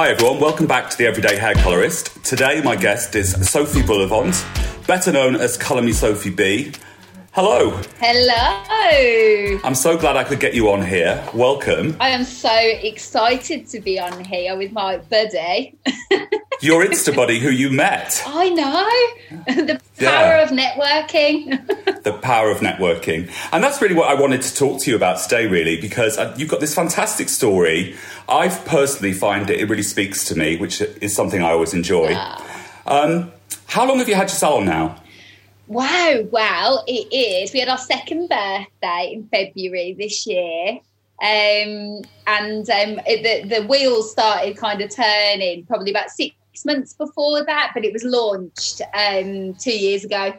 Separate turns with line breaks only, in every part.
Hi everyone, welcome back to the Everyday Hair Colorist. Today my guest is Sophie Bullivant, better known as Colour Me Sophie B. Hello.
Hello.
I'm so glad I could get you on here. Welcome.
I am so excited to be on here with my buddy.
Your Insta buddy who you met.
I know. the power yeah. of networking.
the power of networking. And that's really what I wanted to talk to you about today, really, because uh, you've got this fantastic story. I personally find it, it really speaks to me, which is something I always enjoy. Yeah. Um, how long have you had your salon now?
Wow, well, it is. We had our second birthday in February this year. Um, and um, it, the, the wheels started kind of turning probably about six months before that, but it was launched um, two years ago.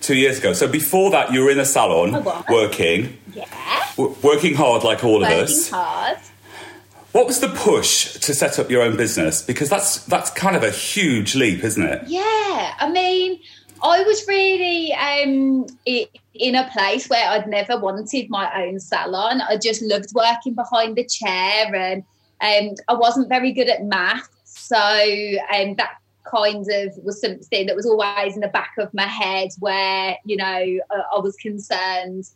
Two years ago. So before that, you were in a salon working.
Yeah.
W- working hard like all
working
of us.
Working hard.
What was the push to set up your own business? Because that's that's kind of a huge leap, isn't it?
Yeah. I mean, I was really um, in a place where I'd never wanted my own salon. I just loved working behind the chair, and um, I wasn't very good at math, so um, that kind of was something that was always in the back of my head, where you know I was concerned.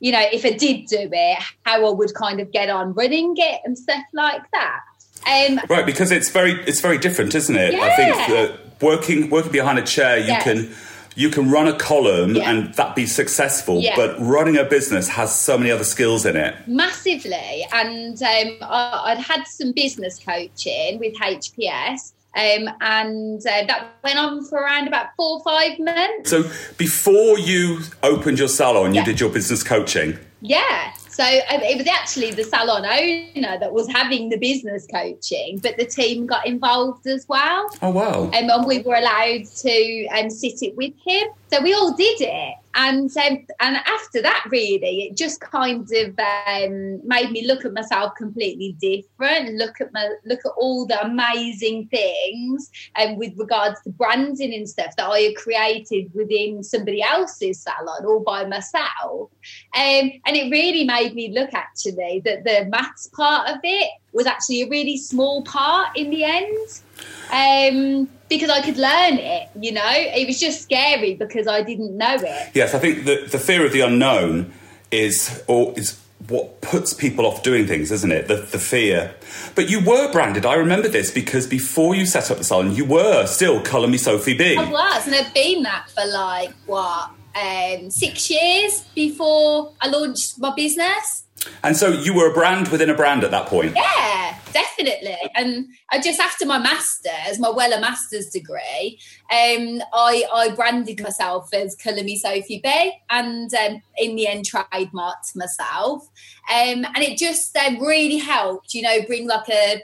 You know, if I did do it, how I would kind of get on running it and stuff like that.
Um, right, because it's very it's very different, isn't it?
Yeah.
I think that working working behind a chair, you yes. can you can run a column yeah. and that be successful, yeah. but running a business has so many other skills in it.
Massively. And um, I, would had some business coaching with HPS. Um, and uh, that went on for around about four or five months.
So before you opened your salon, yeah. you did your business coaching?
Yeah. So it was actually the salon owner that was having the business coaching, but the team got involved as well.
Oh wow!
Um, and we were allowed to um, sit it with him, so we all did it and um, and after that, really, it just kind of um, made me look at myself completely different. Look at my look at all the amazing things, and um, with regards to branding and stuff that I had created within somebody else's salon all by myself. Um, and it really made me look actually that the maths part of it was actually a really small part in the end. Because I could learn it, you know. It was just scary because I didn't know it.
Yes, I think the, the fear of the unknown is or is what puts people off doing things, isn't it? The, the fear. But you were branded. I remember this because before you set up the salon, you were still Colour Me Sophie B.
I was, and I've been that for like what um, six years before I launched my business.
And so you were a brand within a brand at that point?
Yeah, definitely. And I just after my master's, my Wella master's degree, um, I, I branded myself as Colour Me Sophie B and um, in the end trademarked myself. Um, and it just um, really helped, you know, bring like a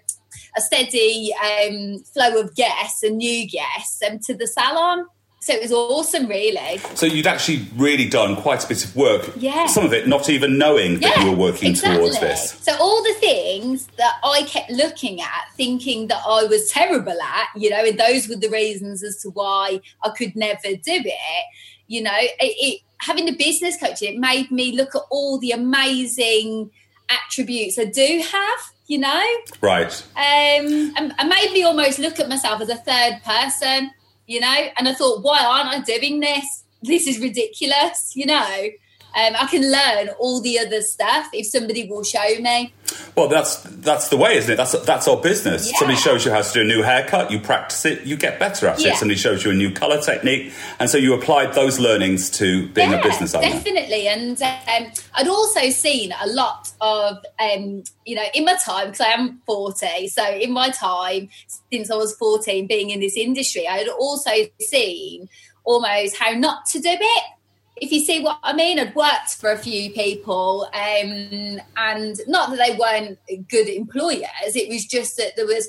a steady um, flow of guests and new guests um, to the salon. So it was awesome, really.
So you'd actually really done quite a bit of work.
Yeah.
Some of it not even knowing that yeah, you were working exactly. towards this.
So all the things that I kept looking at, thinking that I was terrible at, you know, and those were the reasons as to why I could never do it. You know, it, it having the business coaching, it made me look at all the amazing attributes I do have you know?
Right.
Um, and, and made me almost look at myself as a third person you know? And I thought, why aren't I doing this? This is ridiculous, you know? Um, I can learn all the other stuff if somebody will show me.
Well, that's that's the way, isn't it? That's that's our business. Yeah. Somebody shows you how to do a new haircut, you practice it, you get better at yeah. it. Somebody shows you a new color technique, and so you applied those learnings to being yeah, a business owner.
Definitely, and um, I'd also seen a lot of, um, you know, in my time because I am forty. So in my time since I was fourteen, being in this industry, I had also seen almost how not to do it if you see what I mean, I'd worked for a few people, um, and not that they weren't good employers. It was just that there was,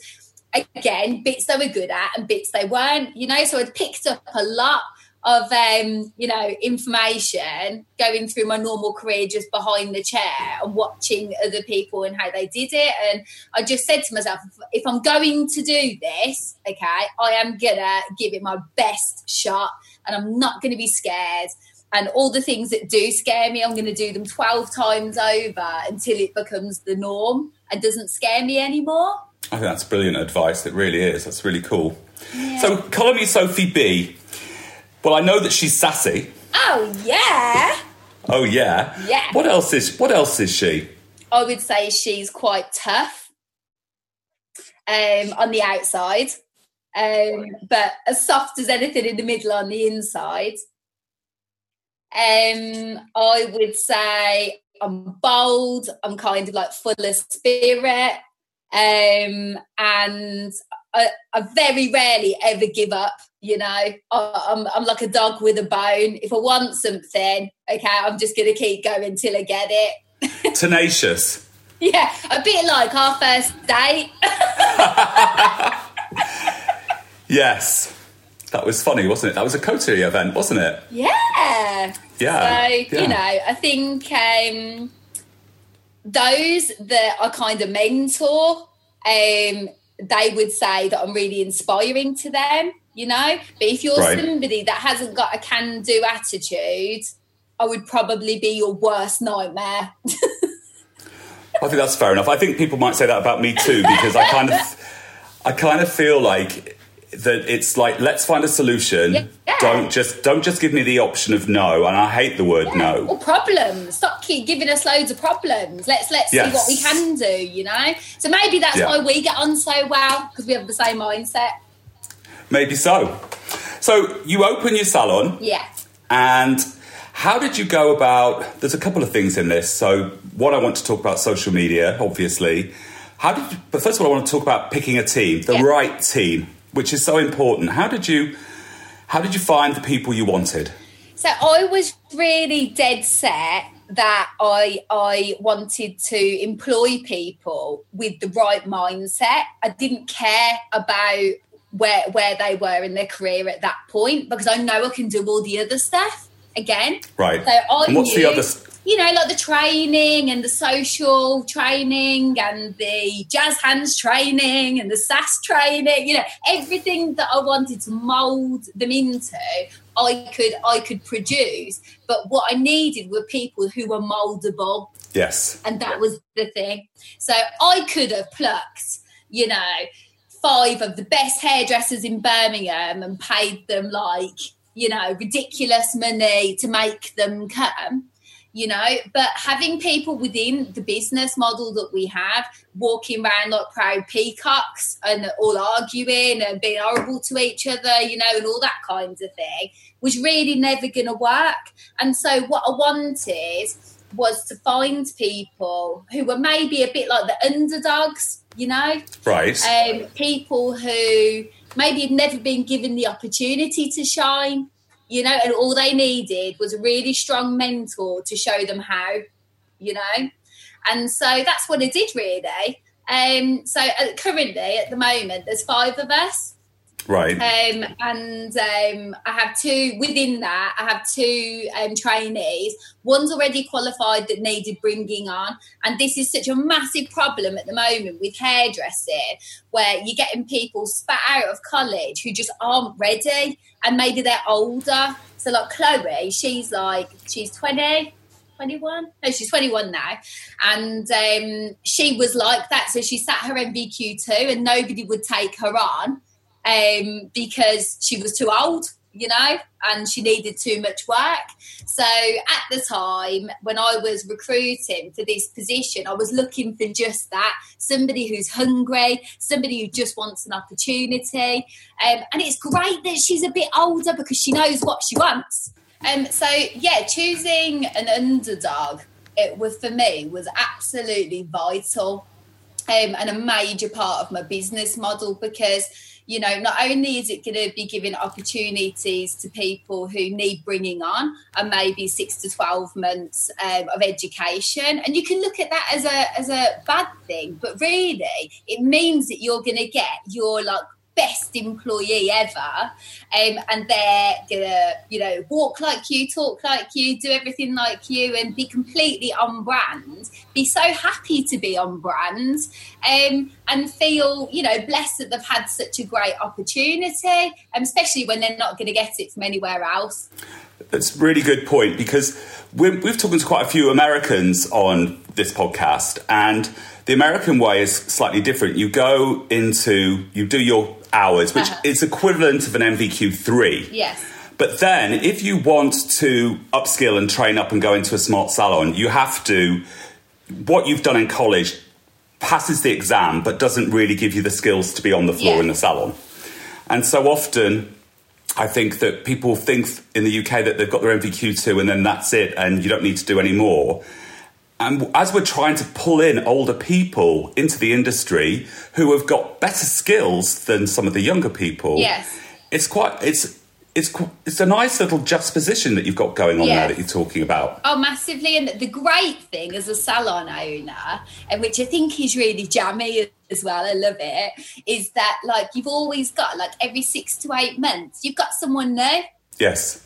again, bits they were good at and bits they weren't. You know, so I'd picked up a lot of um, you know information going through my normal career just behind the chair and watching other people and how they did it and i just said to myself if i'm going to do this okay i am gonna give it my best shot and i'm not gonna be scared and all the things that do scare me, I'm going to do them 12 times over until it becomes the norm and doesn't scare me anymore.
I think that's brilliant advice. It really is. That's really cool. Yeah. So, call me Sophie B. Well, I know that she's sassy.
Oh yeah.
Oh yeah.
Yeah.
What else is What else is she?
I would say she's quite tough um, on the outside, um, but as soft as anything in the middle on the inside. Um, I would say I'm bold. I'm kind of like full of spirit, um, and I, I, very rarely ever give up. You know, I, I'm I'm like a dog with a bone. If I want something, okay, I'm just going to keep going till I get it.
Tenacious.
yeah, a bit like our first date.
yes. That was funny, wasn't it? That was a coterie event, wasn't it?
Yeah.
Yeah.
So,
yeah.
you know, I think um, those that I kind of mentor, um, they would say that I'm really inspiring to them, you know? But if you're right. somebody that hasn't got a can do attitude, I would probably be your worst nightmare.
I think that's fair enough. I think people might say that about me too because I kind of I kind of feel like that it's like let's find a solution. Yeah. Don't just don't just give me the option of no, and I hate the word yeah. no.
Or problems. Stop giving us loads of problems. Let's let's yes. see what we can do. You know. So maybe that's yeah. why we get on so well because we have the same mindset.
Maybe so. So you open your salon.
Yeah.
And how did you go about? There's a couple of things in this. So what I want to talk about social media, obviously. How did you, but first of all, I want to talk about picking a team, the yeah. right team which is so important. How did you how did you find the people you wanted?
So I was really dead set that I I wanted to employ people with the right mindset. I didn't care about where where they were in their career at that point because I know I can do all the other stuff again.
Right.
So I
and what's knew, the other
you know, like the training and the social training and the jazz hands training and the sass training, you know, everything that I wanted to mold them into, I could I could produce. But what I needed were people who were moldable.
Yes.
And that was the thing. So I could have plucked, you know, five of the best hairdressers in Birmingham and paid them like, you know, ridiculous money to make them come you know. But having people within the business model that we have walking around like proud peacocks and all arguing and being horrible to each other you know and all that kinds of thing was really never going to work. And so what i wanted was to find people who were maybe a bit like the underdogs you know?
Right.
Um, people who maybe had never been given the opportunity to shine you know, and all they needed was a really strong mentor to show them how, you know. And so that's what I did really. Um, so uh, currently, at the moment, there's five of us.
Right.
Um, and um, I have two within that. I have two um, trainees. One's already qualified that needed bringing on, and this is such a massive problem at the moment with hairdressing, where you're getting people spat out of college who just aren't ready, and maybe they're older. So, like Chloe, she's like she's twenty. 21 no she's 21 now and um, she was like that so she sat her NVQ2 and nobody would take her on um, because she was too old, you know, and she needed too much work. So at the time when I was recruiting for this position, I was looking for just that somebody who's hungry, somebody who just wants an opportunity. Um, and it's great that she's a bit older because she knows what she wants. Um, so yeah, choosing an underdog it was for me was absolutely vital um, and a major part of my business model because you know, not only is it going to be giving opportunities to people who need bringing on and maybe six to 12 months um, of education. And you can look at that as a, as a bad thing, but really it means that you're going to get your like best employee ever um, and they're gonna you know walk like you talk like you do everything like you and be completely on brand be so happy to be on brand um, and feel you know blessed that they've had such a great opportunity especially when they're not going to get it from anywhere else.
That's a really good point because we've talked to quite a few Americans on this podcast, and the American way is slightly different. You go into, you do your hours, which
Uh-huh.
is equivalent of an NVQ three.
Yes.
But then, if you want to upskill and train up and go into a smart salon, you have to. What you've done in college passes the exam, but doesn't really give you the skills to be on the floor
Yeah.
in the salon. And so often, I think that people think in the UK that they've got their NVQ2 and then that's it, and you don't need to do any more. And as we're trying to pull in older people into the industry who have got better skills than some of the younger people,
Yes.
it's quite it's it's it's a nice little juxtaposition that you've got going on
Yes.
there that you're talking about.
Oh, massively. And the great thing as a salon owner, and which I think is really jammy as well, I love it, is that like you've always got like every six to eight months, you've got someone new.
Yes.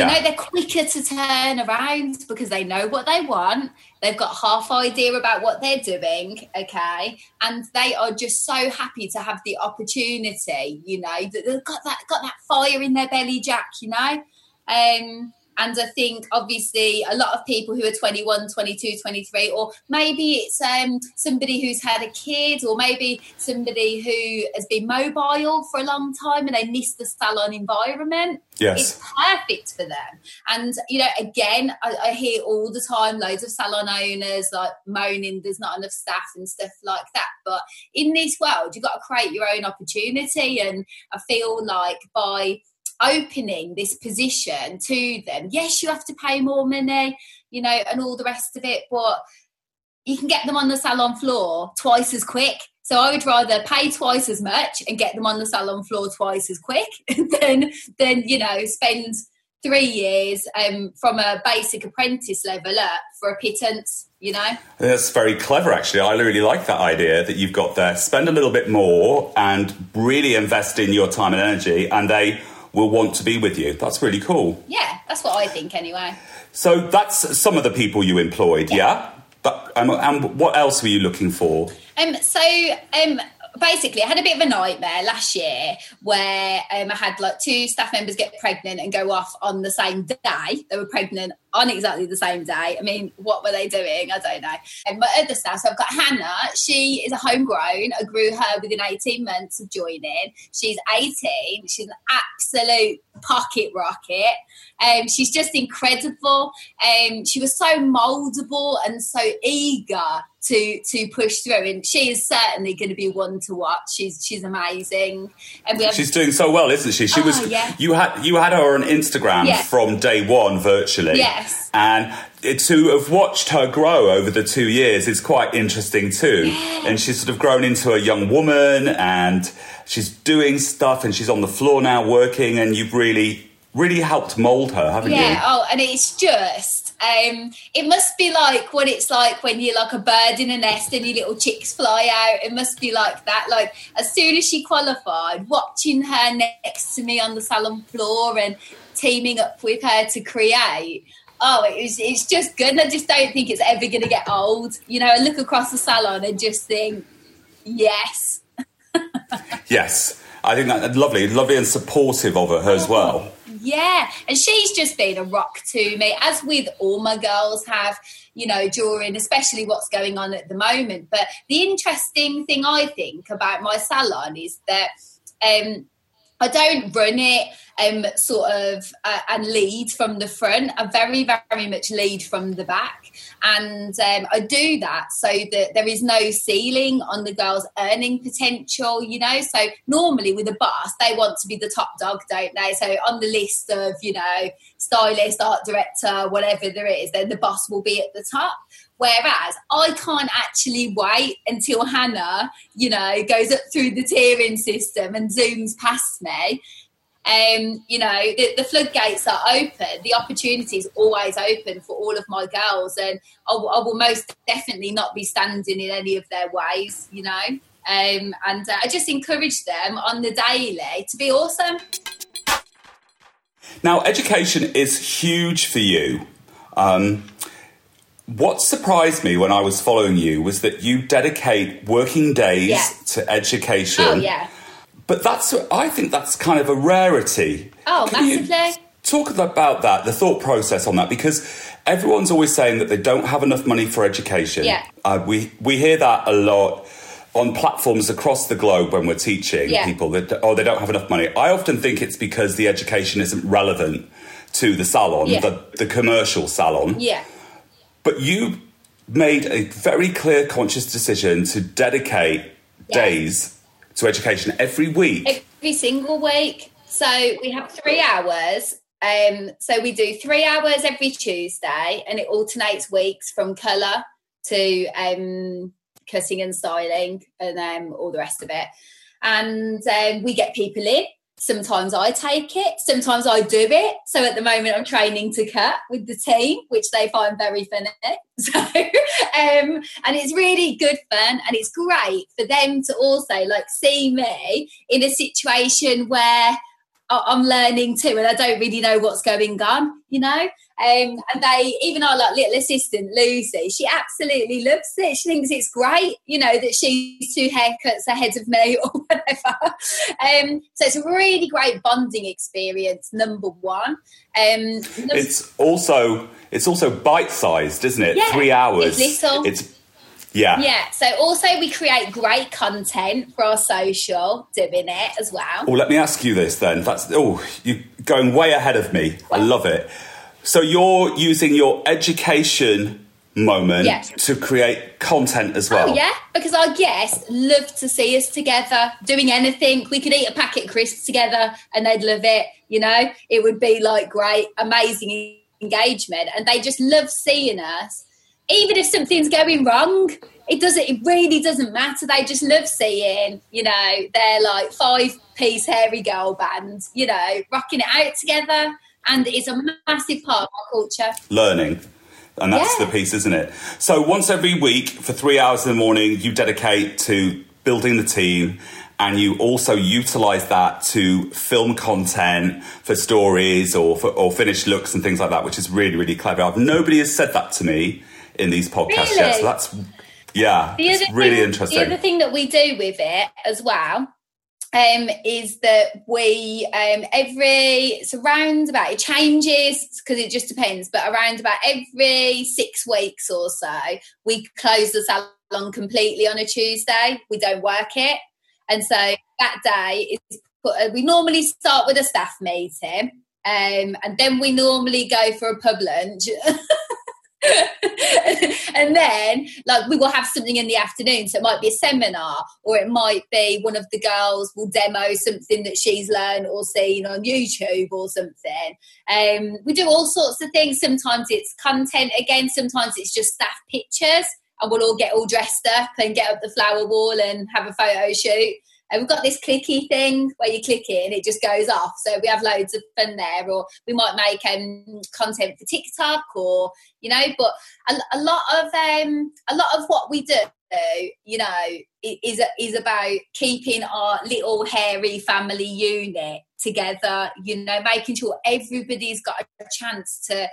You know, they're quicker to turn around because they know what they want. They've got half idea about what they're doing, okay, and they are just so happy to have the opportunity. You know, that they've got that got that fire in their belly, Jack. You know, um, and I think obviously a lot of people who are 21, 22, 23, or maybe it's um, somebody who's had a kid, or maybe somebody who has been mobile for a long time and they miss the salon environment
yes.
it's perfect for them. And you know, again, I, I hear all the time loads of salon owners like moaning there's not enough staff and stuff like that. But in this world, you've got to create your own opportunity. And I feel like by opening this position to them, yes, you have to pay more money, you know, and all the rest of it, but you can get them on the salon floor twice as quick. So I would rather pay twice as much and get them on the salon floor twice as quick than than you know spend three years um, from a basic apprentice level up for a pittance. You know,
That's very clever, actually. I really like that idea that you've got there. Spend a little bit more and really invest in your time and energy, and they will want to be with you. That's really cool.
yeah, that's what I think anyway.
So that's some of the people you employed, yeah? But, um, and what else were you looking for?
Um, so um, basically, I had a bit of a nightmare last year where um, I had like two staff members get pregnant and go off on the same day. They were pregnant on exactly the same day. I mean, what were they doing? I don't know. And my other staff, so I've got Hannah. She is a homegrown. I grew her within 18 months of joining. She's 18. She's an absolute pocket rocket. Um, she's just incredible. Um, she was so moldable and so eager to to push through, and she is certainly going to be one to watch. She's she's amazing, and we have
She's doing so well, isn't she? She
Oh,
was.
yeah.
You had you had her on Instagram
Yeah.
from day one, virtually.
Yes.
And to have watched her grow over the two years is quite interesting too. And she's sort of grown into a young woman, and she's doing stuff, and she's on the floor now working. And you've really, really helped mold her, haven't
yeah.
you? Yeah.
Oh, and it's just. Um, it must be like what it's like when you're like a bird in a nest and your little chicks fly out. It must be like that. Like as soon as she qualified, watching her next to me on the salon floor and teaming up with her to create. Oh, it was, it's just good. And I just don't think it's ever going to get old. You know, I look across the salon and just think, yes.
Yes. I think that's lovely, lovely and supportive of her as well.
Yeah, and she's just been a rock to me, as with all my girls have, you know, during especially what's going on at the moment. But the interesting thing I think about my salon is that um, I don't run it um, sort of uh, and lead from the front. I very, very much lead from the back. And um, I do that so that there is no ceiling on the girls' earning potential, you know. So normally with a boss, they want to be the top dog, don't they? So on the list of, you know, stylist, art director, whatever there is, then the boss will be at the top. Whereas I can't actually wait until Hannah, you know, goes up through the tiering system and zooms past me. Um, you know, the, the floodgates are open. The opportunity is always open for all of my girls, and I, will- I will most definitely not be standing in any of their ways. You know, um, and uh, I just encourage them on the daily to be awesome.
Now, education is huge for you. Um, what surprised me when I was following you was that you dedicate working days
Yeah.
to education.
Oh yeah,
But that's, I think that's kind of a rarity.
Oh,
Can
massively.
talk about that, the thought process on that, because everyone's always saying that they don't have enough money for education.
Yeah.
Uh, we we hear that a lot on platforms across the globe when we're teaching
Yeah.
people that oh they don't have enough money. I often think it's because the education isn't relevant to the salon,
Yeah.
the the commercial salon.
Yeah.
But you made a very clear conscious decision to dedicate days to education every week.
every single week. So we have three hours. Um, so we do three hours every Tuesday, and it alternates weeks from colour to um, cutting and styling, and um, all the rest of it. And um, we get people in. Sometimes I take it, sometimes I do it. So at the moment, I'm training to cut with the team, which they find very funny. So, um, and it's really good fun, and it's great for them to also like see me in a situation where I'm learning too, and I don't really know what's going on, you know. Um, and they, even our like little assistant Lucy, she absolutely loves it. She thinks it's great, you know, that she's two haircuts ahead of me or whatever. Um, so it's a really great bonding experience. Number one. Um,
It's also it's also bite sized, isn't it?
Yeah,
Three hours.
it's little.
It's yeah.
Yeah. So also we create great content for our social doing it as well.
Well, let me ask you this then. That's oh, you're going way ahead of me. I love it. So you're using your education moment
Yeah.
to create content as oh, well.
Oh yeah, because our guests love to see us together doing anything. We could eat a packet of crisps together and they'd love it. You know, it would be like great, amazing engagement, and they just love seeing us. Even if something's going wrong, it doesn't. It really doesn't matter. They just love seeing, you know, they're like five piece hairy girl band, you know, rocking it out together, and it's a massive part of our culture.
Learning. And that's
Yeah.
the piece, isn't it? So once every week for three hours in the morning, you dedicate to building the team and you also utilize that to film content for stories or for, or finished looks and things like that, which is really, really clever. I've, nobody has said that to me in these podcasts yet. So that's, yeah, it's really
thing,
interesting.
The other thing that we do with it as well um, is that we um, every it's around about it changes because it just depends, but around about every six weeks or so, we close the salon completely on a Tuesday. We don't work it, and so that day is put, we normally start with a staff meeting. Um, and then we normally go for a pub lunch and then like we will have something in the afternoon so it might be a seminar or it might be one of the girls will demo something that she's learned or seen on youtube or something. Um, we do all sorts of things. Sometimes it's content again sometimes it's just staff pictures and we'll all get all dressed up and get up the flower wall and have a photo shoot and we've got this clicky thing where you click it and it just goes off. So we have loads of fun there. Or we might make um, content for TikTok, or you know. But a, a lot of um, a lot of what we do, you know, is is about keeping our little hairy family unit together. You know, making sure everybody's got a chance to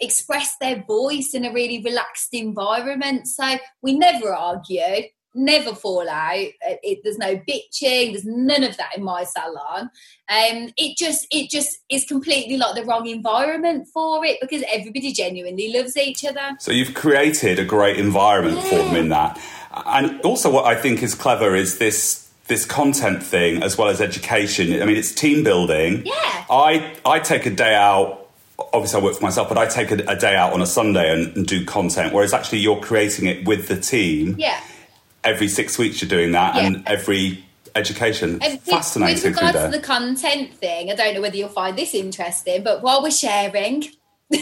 express their voice in a really relaxed environment. So we never argue never fall out. Uh, It, there's no bitching. There's none of that in my salon. Um, it just it just is completely like the wrong environment for it because everybody genuinely loves each other.
So you've created a great environment for them in that. And also what I think is clever is this this content thing as well as education. I mean it's team building.
Yeah.
I I take a day out obviously I work for myself, but I take a, a day out on a Sunday and, and do content, whereas actually you're creating it with the team.
Yeah.
Every six weeks you're doing that
Yeah.
and every education.
And
Fascinating
with regards to the content thing, I don't know whether you'll find this interesting, but while we're sharing,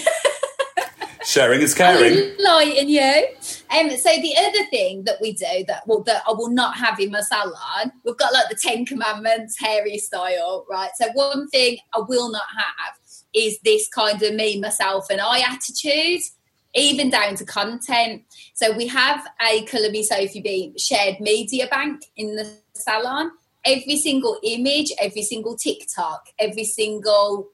Sharing is caring.
enlighten you. Um, so the other thing that we do that well that I will not have in my salon, we've got like the Ten Commandments hairy style, right? So one thing I will not have is this kind of me, myself, and I attitude, even down to content. So we have a Colour Me Sophie B shared media bank in the salon. Every single image, every single TikTok, every single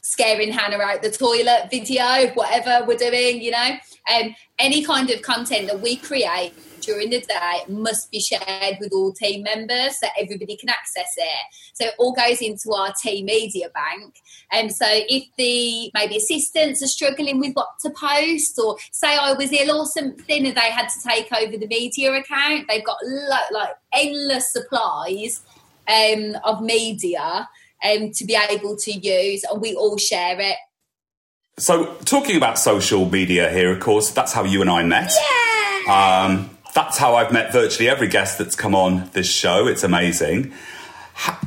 scaring Hannah out the toilet video, whatever we're doing, you know, um, any kind of content that we create during the day must be shared with all team members so everybody can access it. So it all goes into our team media bank. And so if the maybe assistants are struggling with what to post, or say I was ill or something and they had to take over the media account, they've got lo- like endless supplies um, of media um, to be able to use, and we all share it.
So, talking about social media here, of course, that's how you and I met.
Yeah.
Um, that's how I've met virtually every guest that's come on this show. It's amazing.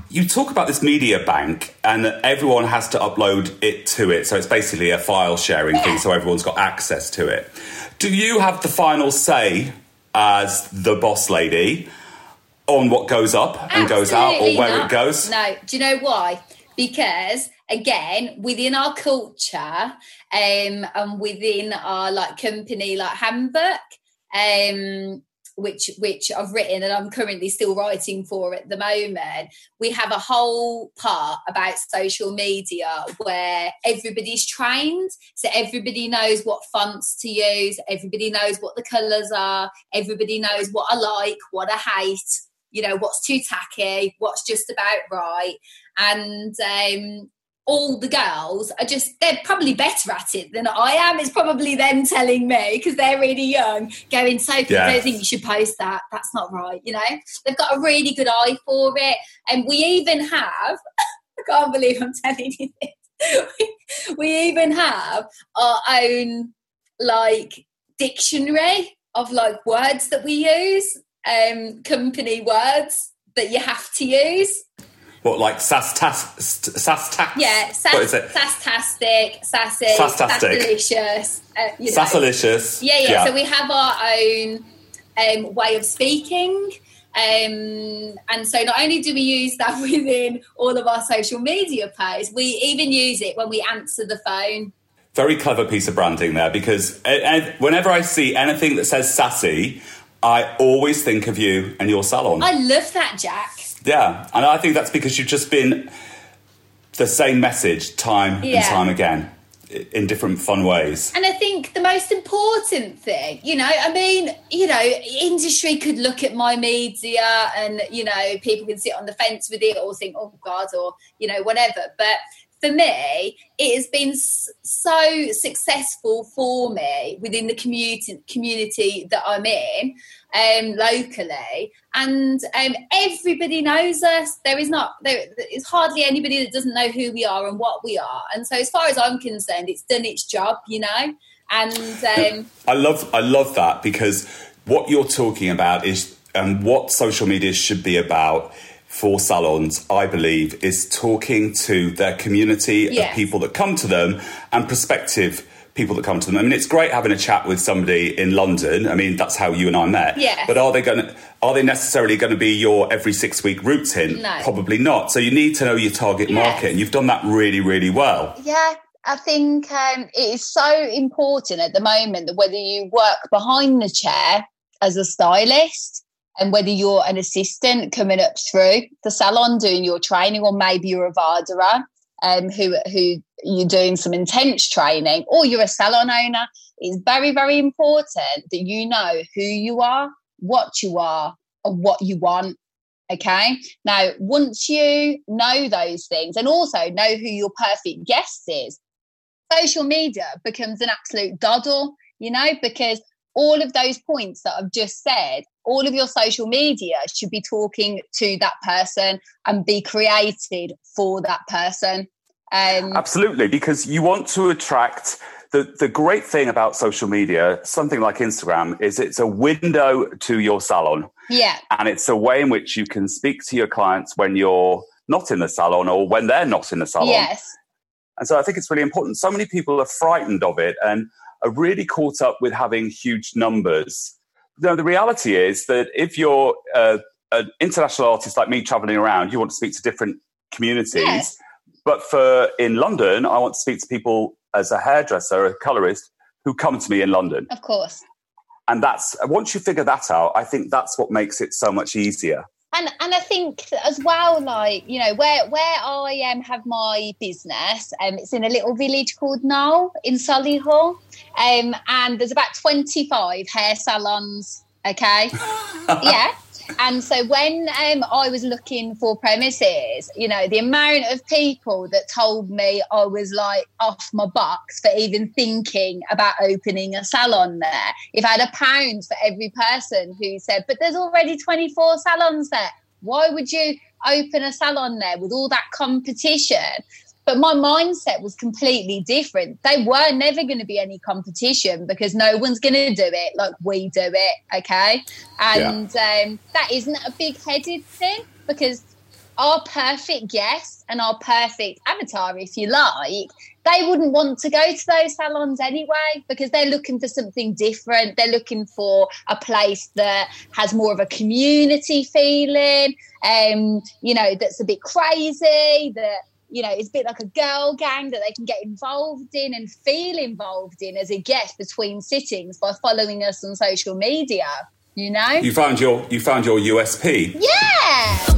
You talk about this media bank, and everyone has to upload it to it. So it's basically a file sharing thing, so everyone's got access to it. Do you have the final say as the boss lady on what goes up and
Absolutely
goes out, or where
not.
it goes?
No. Do you know why? Because again, within our culture um, and within our like company, like handbook, um, which which I've written and I'm currently still writing for at the moment, we have a whole part about social media where everybody's trained. So everybody knows what fonts to use, everybody knows what the colours are, everybody knows what I like, what I hate, you know, what's too tacky, what's just about right. And um all the girls are just they're probably better at it than I am. It's probably them telling me because they're really young, going,
Yeah.
I don't think you should post that. That's not right, you know. They've got a really good eye for it. And we even have I can't believe I'm telling you this. we even have our own like dictionary of like words that we use, um, company words that you have to use.
What, like sass tas, sass tax?
Yeah, sass,
What is it?
sastastic, sassy,
Sastastic.
sassalicious. Uh, you know.
Sassalicious.
Yeah, yeah, So we have our own um, way of speaking. Um, and so not only do we use that within all of our social media posts, we even use it when we answer the phone.
Very clever piece of branding there because whenever I see anything that says sassy, I always think of you and your salon.
I love that, Jack.
Yeah, and I think that's because you've just been the same message time
Yeah.
and time again in different fun ways.
And I think the most important thing, you know, I mean, you know, industry could look at my media and, you know, people can sit on the fence with it or think, oh God, or, you know, whatever. But for me, it has been so successful for me within the community community that I'm in, um, locally, and um, everybody knows us. There is not there is hardly anybody that doesn't know who we are and what we are. And so, as far as I'm concerned, it's done its job, you know. And um,
I love I love that because what you're talking about is and what social media should be about for salons, I believe, is talking to their community
Yes.
of people that come to them and prospective people that come to them. I mean, it's great having a chat with somebody in London. I mean, that's how you and I met.
Yes.
But are they going to? Are they necessarily going to be your every six week routine?
No.
Probably not. So you need to know your target
Yes.
market, and you've done that really, really well.
Yeah, I think um, it is so important at the moment that whether you work behind the chair as a stylist and whether you're an assistant coming up through the salon doing your training, or maybe you're a Vardera um, who who you're doing some intense training, or you're a salon owner, it's very very important that you know who you are, what you are, and what you want. Okay. Now, once you know those things and also know who your perfect guest is, social media becomes an absolute doddle, you know, because all of those points that I've just said, all of your social media should be talking to that person and be created for that person. Um,
Absolutely, because you want to attract. The, the great thing about social media, something like Instagram, is it's a window to your salon.
yeah,
And it's a way in which you can speak to your clients when you're not in the salon or when they're not in the salon.
yes,
And so I think it's really important. So many people are frightened of it and are really caught up with having huge numbers. No, the reality is that if you're uh, an international artist like me traveling around, you want to speak to different communities.
Yes.
But for in London, I want to speak to people as a hairdresser, a colorist, who come to me in London.
of course.
And that's once you figure that out, I think that's what makes it so much easier.
And and I think as well, like you know, where where I um, have my business, um, it's in a little village called Knowle in Solihull, um, and there's about 25 hair salons Okay. yeah. And so when um, I was looking for premises, you know, the amount of people that told me I was like off my box for even thinking about opening a salon there. If I had a pound for every person who said, but there's already 24 salons there. Why would you open a salon there with all that competition? But my mindset was completely different. They were never going to be any competition because no one's going to do it like we do it. Okay. And yeah. um, that isn't a big headed thing because our perfect guest and our perfect avatar, if you like, they wouldn't want to go to those salons anyway because they're looking for something different. They're looking for a place that has more of a community feeling, um, you know, that's a bit crazy, that you know, it's a bit like a girl gang that they can get involved in and feel involved in as a guest between sittings by following us on social media. You know,
you found your you found your USP.
Yeah.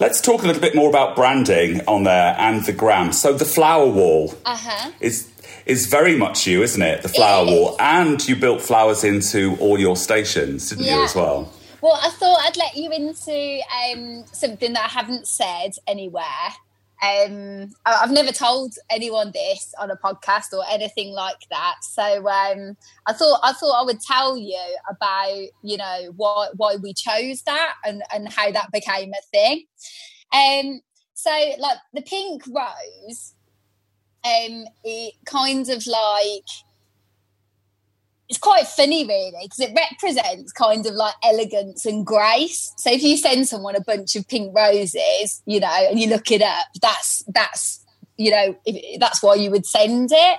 Let's talk a little bit more about branding on there and the gram. So the flower wall
uh-huh.
is is very much you, isn't it? The flower it wall, and you built flowers into all your stations, didn't yeah. you, as well?
Well, I thought I'd let you into um, something that I haven't said anywhere. Um, I've never told anyone this on a podcast or anything like that. So um, I thought I thought I would tell you about you know why why we chose that and and how that became a thing. Um, so like the pink rose um, it kind of like it's quite funny really because it represents kind of like elegance and grace. So if you send someone a bunch of pink roses you know and you look it up that's that's you know if, that's why you would send it.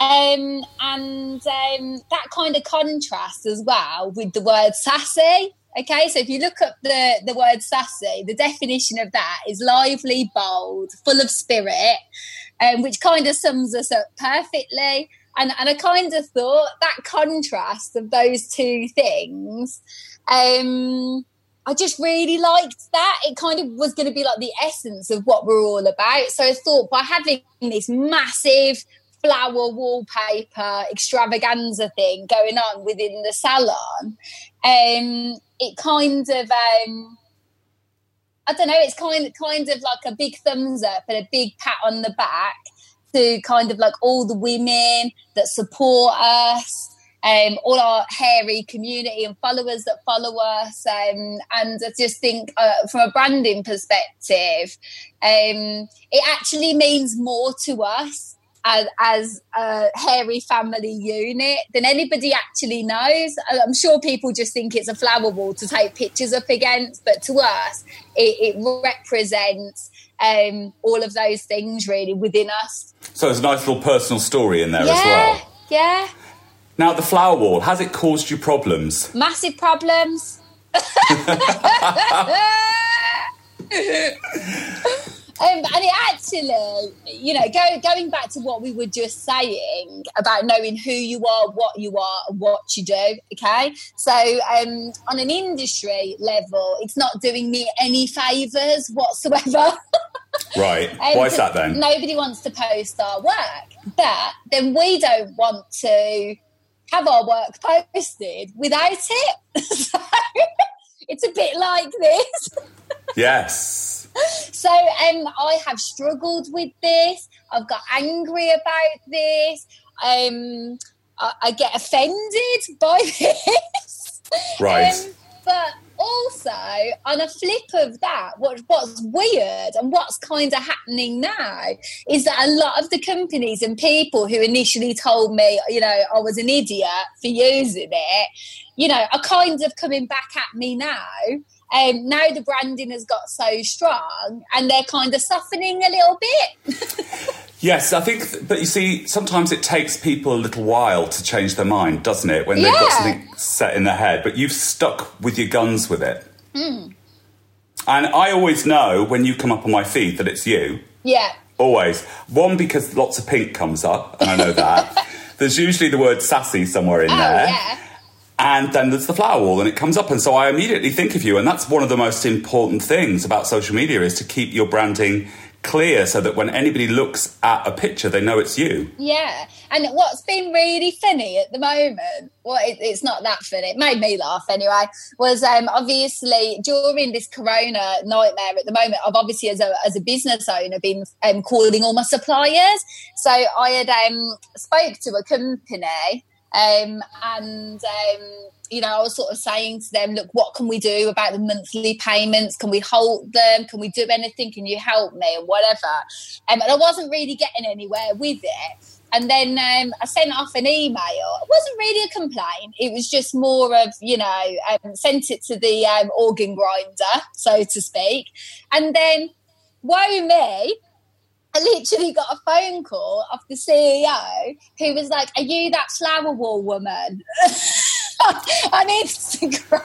Um, and um, that kind of contrast as well with the word sassy. Okay so if you look up the the word sassy the definition of that is lively bold full of spirit um, which kind of sums us up perfectly. And, and I kind of thought that contrast of those two things, um, I just really liked that. It kind of was going to be like the essence of what we're all about. So I thought by having this massive flower wallpaper extravaganza thing going on within the salon, um, it kind of um, I don't know, it's kind kind of like a big thumbs up and a big pat on the back to kind of like all the women that support us. Um, all our hairy community and followers that follow us. Um, and I just think, uh, from a branding perspective, um, it actually means more to us as, as a hairy family unit than anybody actually knows. I'm sure people just think it's a flower wall to take pictures up against, but to us, it, it represents um, all of those things really within us.
So there's a nice little personal story in there
yeah,
as well.
Yeah.
Now, the flower wall, has it caused you problems?
Massive problems. Um, and it actually, you know, go, going back to what we were just saying about knowing who you are, what you are, and what you do. Okay, so um, on an industry level, it's not doing me any favors whatsoever.
right. Um, Why is that then?
Nobody wants to post our work, but then we don't want to have our work posted without it. so it's a bit like this.
yes
so um, I have struggled with this. I've got angry about this. Um, I, I get offended by this.
Right.
Um, but also, on a flip of that, what, what's weird and what's kind of happening now is that a lot of the companies and people who initially told me, you know, I was an idiot for using it, you know, are kind of coming back at me now um, now the branding has got so strong and they're kind of softening a little bit.
yes, I think, but you see, sometimes it takes people a little while to change their mind, doesn't it? When they've got something set in their head, but you've stuck with your guns with it.
Mm.
And I always know when you come up on my feed that it's you.
Yeah.
Always. One, because lots of pink comes up, and I know that. There's usually the word sassy somewhere in
oh,
there.
Yeah
and then there's the flower wall and it comes up and so i immediately think of you and that's one of the most important things about social media is to keep your branding clear so that when anybody looks at a picture, they know it's you.
Yeah. And what's been really funny at the moment, well, it, it's not that funny, it made me laugh anyway, was um, obviously during this corona nightmare at the moment, I've obviously, as a, as a business owner, been um, calling all my suppliers. So I had um, spoke to a company um, and um, you know, I was sort of saying to them, look, what can we do about the monthly payments? Can we hold them? Can we do anything? Can you help me? And whatever. Um, and I wasn't really getting anywhere with it. And then um, I sent off an email. It wasn't really a complaint. It was just more of, you know, um, sent it to the um, organ grinder, so to speak. And then, woe me, I literally got a phone call off the CEO who was like, Are you that flower wall woman? on Instagram.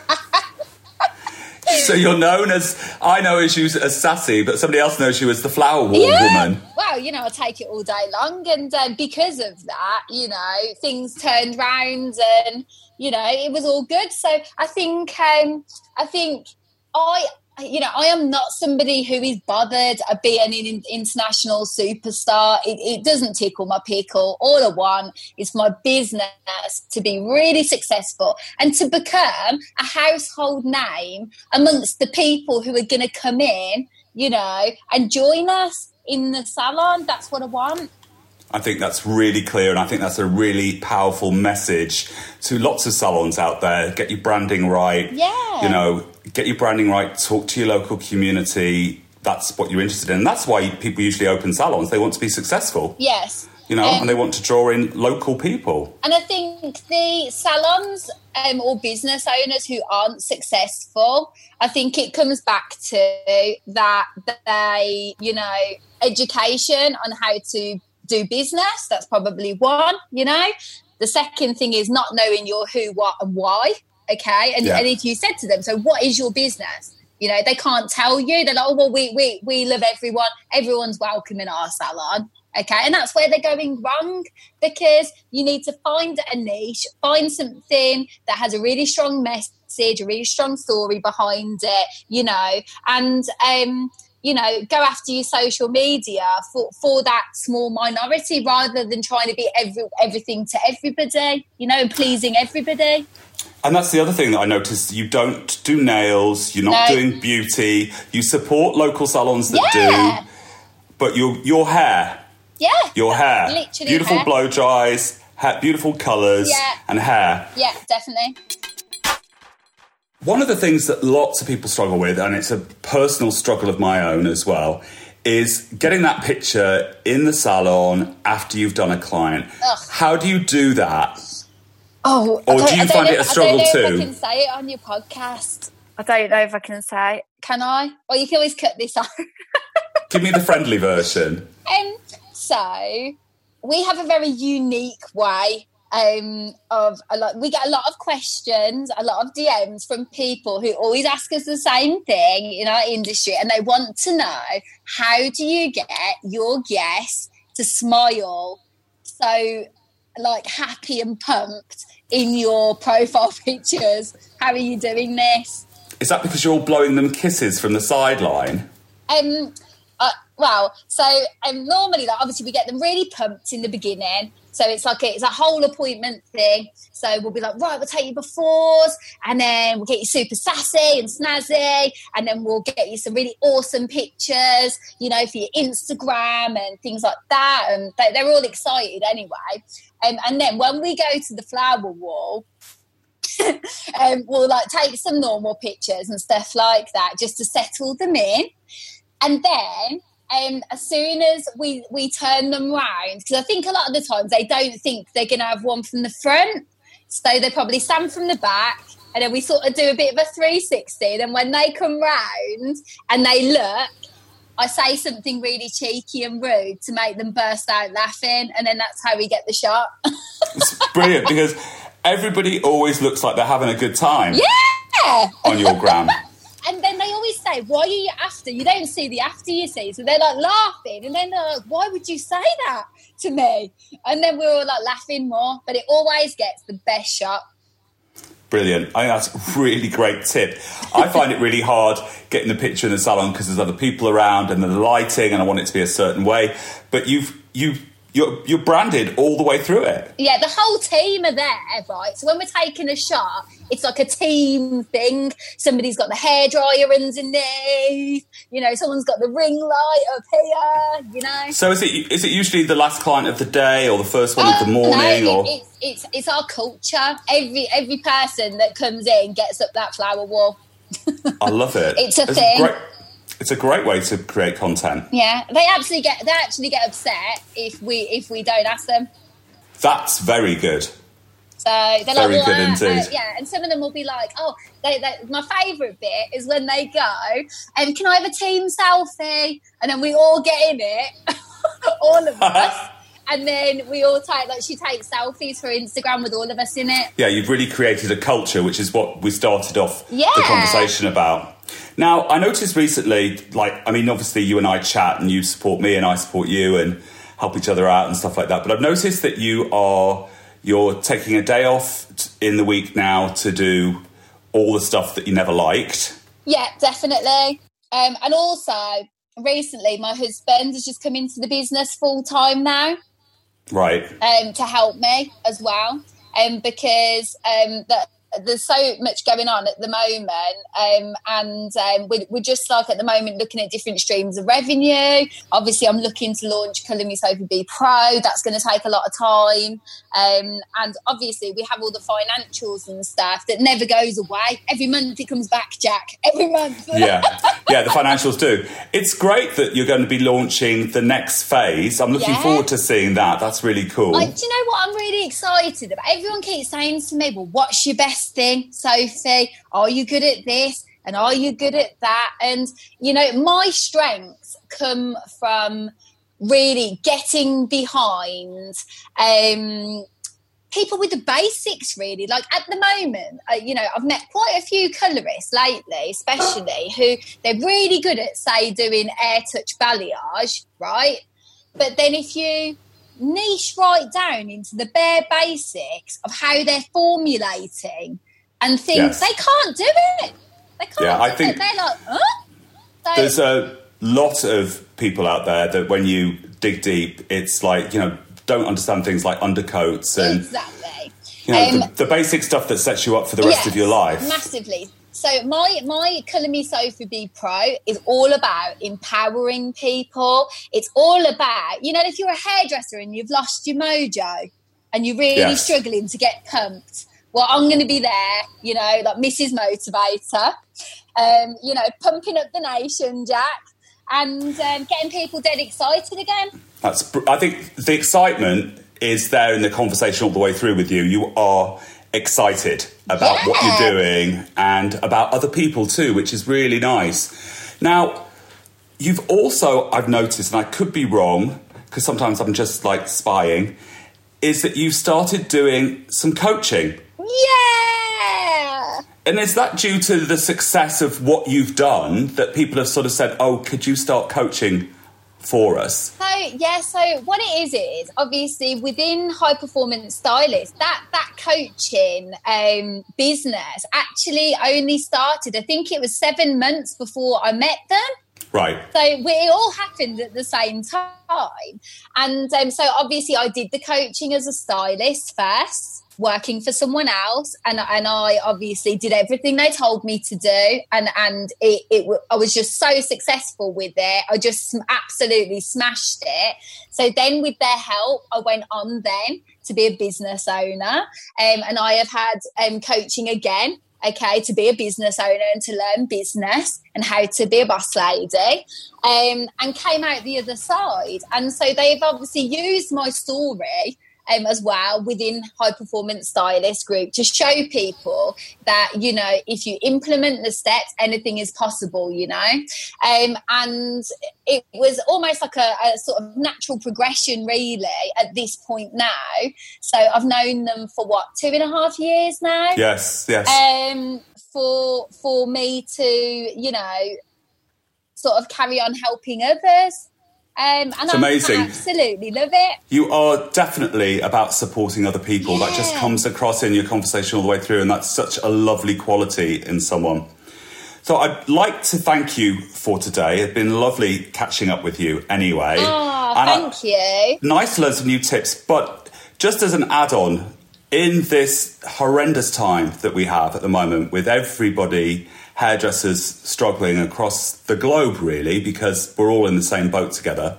so you're known as I know as you as sassy, but somebody else knows you as the flower wall yeah. woman.
Well, you know, I take it all day long, and um, because of that, you know, things turned round, and you know, it was all good. So I think, um, I think I you know, I am not somebody who is bothered at being an international superstar. It, it, doesn't tickle my pickle. All I want is my business to be really successful and to become a household name amongst the people who are going to come in, you know, and join us in the salon. That's what I want.
I think that's really clear, and I think that's a really powerful message to lots of salons out there. Get your branding right.
Yeah.
You know, get your branding right. Talk to your local community. That's what you're interested in. That's why people usually open salons. They want to be successful.
Yes.
You know, um, and they want to draw in local people.
And I think the salons um, or business owners who aren't successful, I think it comes back to that they, you know, education on how to do business. That's probably one, you know. The second thing is not knowing your who, what, and why. Okay. And, yeah. and if you said to them, so what is your business? You know, they can't tell you. They're like, oh, well, we, we, we love everyone. Everyone's welcome in our salon. Okay. And that's where they're going wrong because you need to find a niche, find something that has a really strong message, a really strong story behind it, you know, and, um, you know, go after your social media for, for that small minority rather than trying to be every, everything to everybody, you know, pleasing everybody.
And that's the other thing that I noticed. You don't do nails, you're not no. doing beauty, you support local salons that yeah. do, but your, your hair.
Yeah.
Your hair. Literally beautiful hair. blow dries, beautiful colours, yeah. and hair.
Yeah, definitely.
One of the things that lots of people struggle with, and it's a personal struggle of my own as well, is getting that picture in the salon after you've done a client. Ugh. How do you do that?
Oh,
or do you find it a struggle
I
too?
I can say it on your podcast. I don't know if I can say. Can I? Or you can always cut this out.
Give me the friendly version.
Um. So we have a very unique way um, of a lot. We get a lot of questions, a lot of DMs from people who always ask us the same thing in our industry, and they want to know how do you get your guests to smile so like happy and pumped in your profile pictures. How are you doing this?
Is that because you're all blowing them kisses from the sideline?
Um, well, so um, normally, like, obviously, we get them really pumped in the beginning so it's like a, it's a whole appointment thing. So we'll be like, right, we'll take you befores, and then we'll get you super sassy and snazzy, and then we'll get you some really awesome pictures, you know, for your Instagram and things like that. And they, are all excited anyway. Um, and then when we go to the flower wall, um, we'll like take some normal pictures and stuff like that just to settle them in. And then um, as soon as we we turn them round, because I think a lot of the times they don't think they're going to have one from the front, so they probably stand from the back, and then we sort of do a bit of a 360. Then when they come round and they look, I say something really cheeky and rude to make them burst out laughing, and then that's how we get the shot.
it's brilliant because everybody always looks like they're having a good time.
Yeah.
On your gram
and then they always say, "Why are you after?" You don't see the after you see, so they're like laughing, and then they're like, "Why would you say that to me?" And then we're all like laughing more, but it always gets the best shot.
Brilliant. I think that's a really great tip. I find it really hard getting the picture in the salon because there's other people around and the lighting, and I want it to be a certain way. But you've you've you're, you're branded all the way through it.
Yeah, the whole team are there, right? So when we're taking a shot, it's like a team thing. Somebody's got the hairdryer underneath, you know, someone's got the ring light up here, you know.
So is it is it usually the last client of the day or the first one of the
Uh,
morning
no,
or
it, it's, it's it's our culture. Every every person that comes in gets up that flower wall.
I love it.
It's a
it's
thing.
great, it's a great way to create content.
Yeah, they actually get they actually get upset if we if we don't ask them.
That's very good.
So they're like,
Very
well,
good
uh,
indeed.
uh, yeah, and some of them will be like, oh, they, they, my favourite bit is when they go, um, can I have a team selfie? And then we all get in it, all of us, and then we all take like she takes selfies for Instagram with all of us in it.
Yeah, you've really created a culture, which is what we started off the conversation about. Now, I noticed recently, like, I mean, obviously you and I chat and you support me and I support you and help each other out and stuff like that. But I've noticed that you are, you're taking a day off t- in the week now to do all the stuff that you never liked.
Yeah, definitely. Um, and also, recently, my husband has just come into the business full time now.
Right.
um, to help me as well, um, because um, the, there's so much going on at the moment, um, and um, we're, we're just like at the moment looking at different streams of revenue. Obviously, I'm looking to launch Colour Me Sophie B Pro. That's going to take a lot of time, um, and obviously we have all the financials and stuff that never goes away. Every month it comes back, Jack. Every month.
Yeah. Yeah, the financials do. It's great that you're going to be launching the next phase. I'm looking
Yeah.
forward to seeing that. That's really cool.
Like, do you know what I'm really excited about? Everyone keeps saying to me, well, what's your best thing, Sophie? Are you good at this? And are you good at that? And, you know, my strengths come from really getting behind um, people with the basics, really. Like at the moment, uh, you know, I've met quite a few colourists lately, especially, who they're really good at, say, doing air touch balayage, right? But then if you niche right down into the bare basics of how they're formulating and things,
Yes.
they can't do it. They can't
Yeah, I
do
think-
it. They're like, huh? So,
There's a lot of people out there that when you dig deep, it's like, you know, don't understand things like undercoats and,
exactly.
you know,
Um,
the, the basic stuff that sets you up for the rest
Yes,
of your life.
Massively. So my my Colour Me Sophie Pro is all about empowering people. It's all about, you know, if you're a hairdresser and you've lost your mojo and you're really
Yes.
struggling to get pumped, well, I'm going to be there, you know, like Mrs. Motivator, um, you know, pumping up the nation, Jack, and um, getting people dead excited again.
That's, I think the excitement is there in the conversation all the way through with you. You are excited about what you're doing and about other people too, which is really nice. Now, you've also, I've noticed, and I could be wrong because sometimes I'm just like spying, is that you've started doing some coaching.
Yeah.
And is that due to the success of what you've done that people have sort of said, oh, could you start coaching for us?
So yeah, so what it is is obviously within high performance stylists, that that coaching um, business actually only started. I think it was seven months before I met them.
Right.
So we, it all happened at the same time, and um, so obviously I did the coaching as a stylist first, working for someone else, and and I obviously did everything they told me to do, and and it, it I was just so successful with it. I just absolutely smashed it. So then, with their help, I went on then to be a business owner, um, and I have had um, coaching again okay, to be a business owner and to learn business and how to be a boss lady, um, and came out the other side. And so they've obviously used my story. Um, as well within high performance stylist group to show people that you know if you implement the steps anything is possible you know? Um, and it was almost like a, a sort of natural progression really at this point now. So i've known them for what two and a half years now?
Yes, yes.
um, for for me to you know sort of carry on helping others Um, and it's I amazing. absolutely love it.
You are definitely about supporting other people. Yeah. That just comes across in your conversation all the way through, and that's such a lovely quality in someone. So I'd like to thank you for today. It's been lovely catching up with you anyway.
Oh, thank I, you.
Nice to learn some new tips, but just as an add on, in this horrendous time that we have at the moment with everybody hairdressers struggling across the globe, really, because we're all in the same boat together.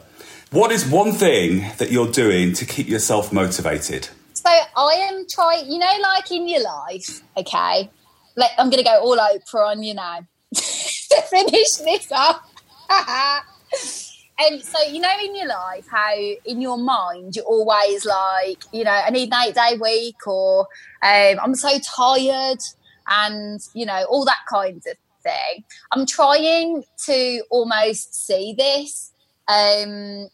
What is one thing that you're doing to keep yourself motivated?
So I am trying, you know, like in your life, okay? Like I'm going to go all Oprah on you now to finish this up. And um, so, you know, in your life, how in your mind you're always like, you know, I need an eight day week or um, I'm so tired and you know all that kind of thing. I'm trying to almost see this um,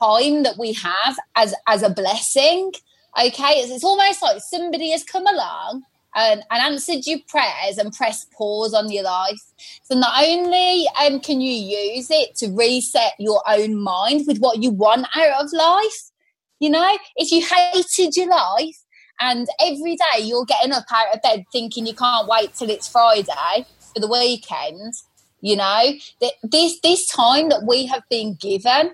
time that we have as as a blessing okay? It's, it's almost like somebody has come along and, and, answered your prayers and pressed pause on your life. So not only um, can you use it to reset your own mind with what you want out of life, you know, if you hated your life, and every day you're getting up out of bed thinking you can't wait till it's Friday for the weekend. You know, this this time that we have been given,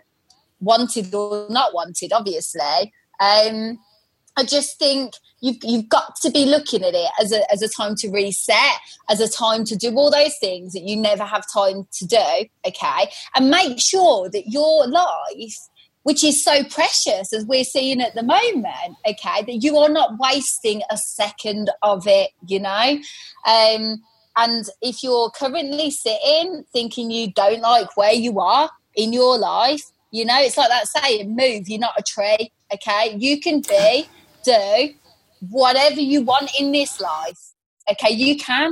wanted or not wanted, obviously. Um, I just think you've you've got to be looking at it as a as a time to reset, as a time to do all those things that you never have time to do. Okay, and make sure that your life which is so precious as we're seeing at the moment, okay, that you are not wasting a second of it, you know? Um, and if you're currently sitting thinking you don't like where you are in your life, you know, it's like that saying, move, you're not a tree, okay? You can be, do whatever you want in this life, okay? You can.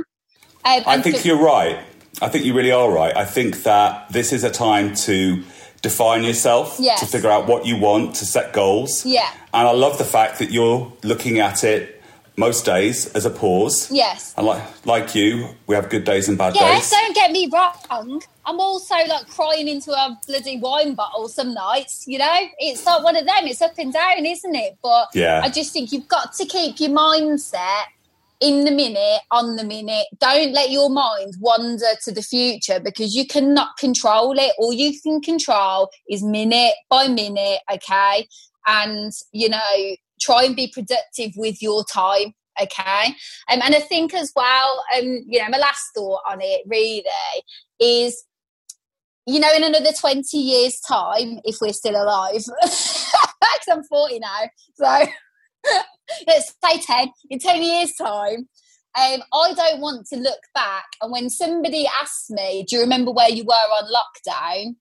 Um, I think you're right. I think you really are right. I think that this is a time to define yourself, yes. to figure out what you want, to set goals.
Yeah.
And I love the fact that you're looking at it most days as a pause.
Yes.
And like like you, we have good days and bad
yes,
days.
don't get me wrong. I'm also like crying into a bloody wine bottle some nights, you know? It's like one of them, it's up and down, isn't it? But
yeah.
I just think you've got to keep your mindset in the minute, on the minute. Don't let your mind wander to the future because you cannot control it. All you can control is minute by minute, okay? And, you know, try and be productive with your time, okay? Um, and I think as well, um, you know, my last thought on it really is you know, in another 20 years' time, if we're still alive, because I'm 40 now, so say 10, in 10 years' time, um, I don't want to look back. And when somebody asks me, Do you remember where you were on lockdown?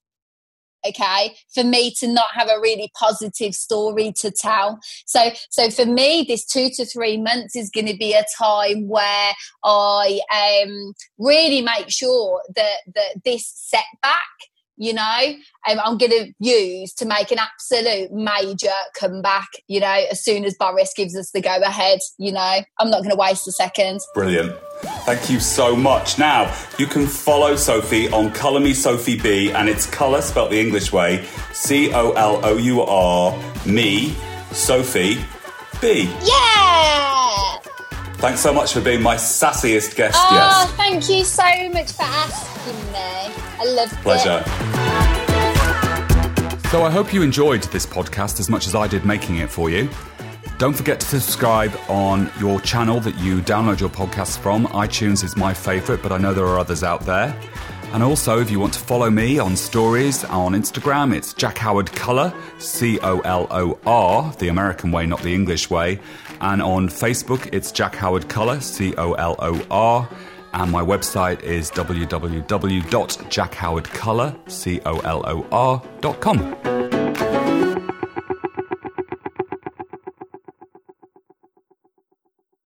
Okay, for me to not have a really positive story to tell. So, so for me, this two to three months is going to be a time where I um, really make sure that that this setback you know, um, I'm going to use to make an absolute major comeback, you know, as soon as Boris gives us the go ahead, you know, I'm not going to waste a second.
Brilliant. Thank you so much. Now, you can follow Sophie on Colour Me Sophie B, and it's colour spelt the English way C O L O U R me, Sophie B.
Yeah!
Thanks so much for being my sassiest guest.
Oh,
yes.
thank you so much for asking me. I love
Pleasure. So I hope you enjoyed this podcast as much as I did making it for you. Don't forget to subscribe on your channel that you download your podcasts from. iTunes is my favourite, but I know there are others out there. And also, if you want to follow me on stories on Instagram, it's Jack Howard Color, C O L O R, the American way, not the English way. And on Facebook, it's Jack Howard Color, C O L O R. And my website is www.jackhowardcolor, C O L O R.com.